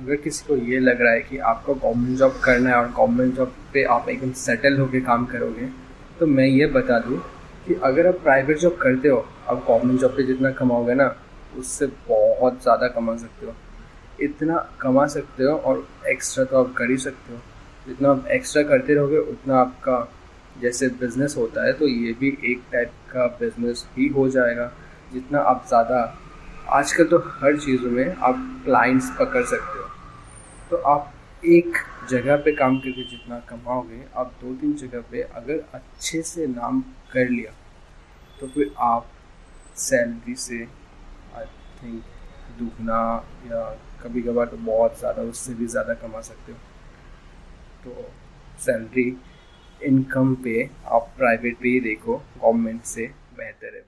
अगर किसी को ये लग रहा है कि आपको गवर्नमेंट जॉब करना है और गवर्नमेंट जॉब पे आप एकदम सेटल होकर काम करोगे तो मैं ये बता दूँ कि अगर आप प्राइवेट जॉब करते हो, आप गवर्नमेंट जॉब पे जितना कमाओगे ना, उससे बहुत ज़्यादा कमा सकते हो। इतना कमा सकते हो और एक्स्ट्रा तो आप कर ही सकते हो। जितना आप एक्स्ट्रा करते रहोगे, उतना आपका जैसे बिज़नेस होता है तो ये भी एक टाइप का बिज़नेस ही हो जाएगा। जितना आप ज़्यादा, आजकल तो हर चीज़ों में आप क्लाइंट्स पकड़ सकते हो। तो आप एक जगह पे काम करके जितना कमाओगे, आप दो तीन जगह पे अगर अच्छे से नाम कर लिया तो फिर आप सैलरी से आई थिंक दुगना या कभी कभार तो बहुत ज़्यादा, उससे भी ज़्यादा कमा सकते हो। तो सैलरी इनकम पे आप प्राइवेट भी देखो गवर्नमेंट से बेहतर है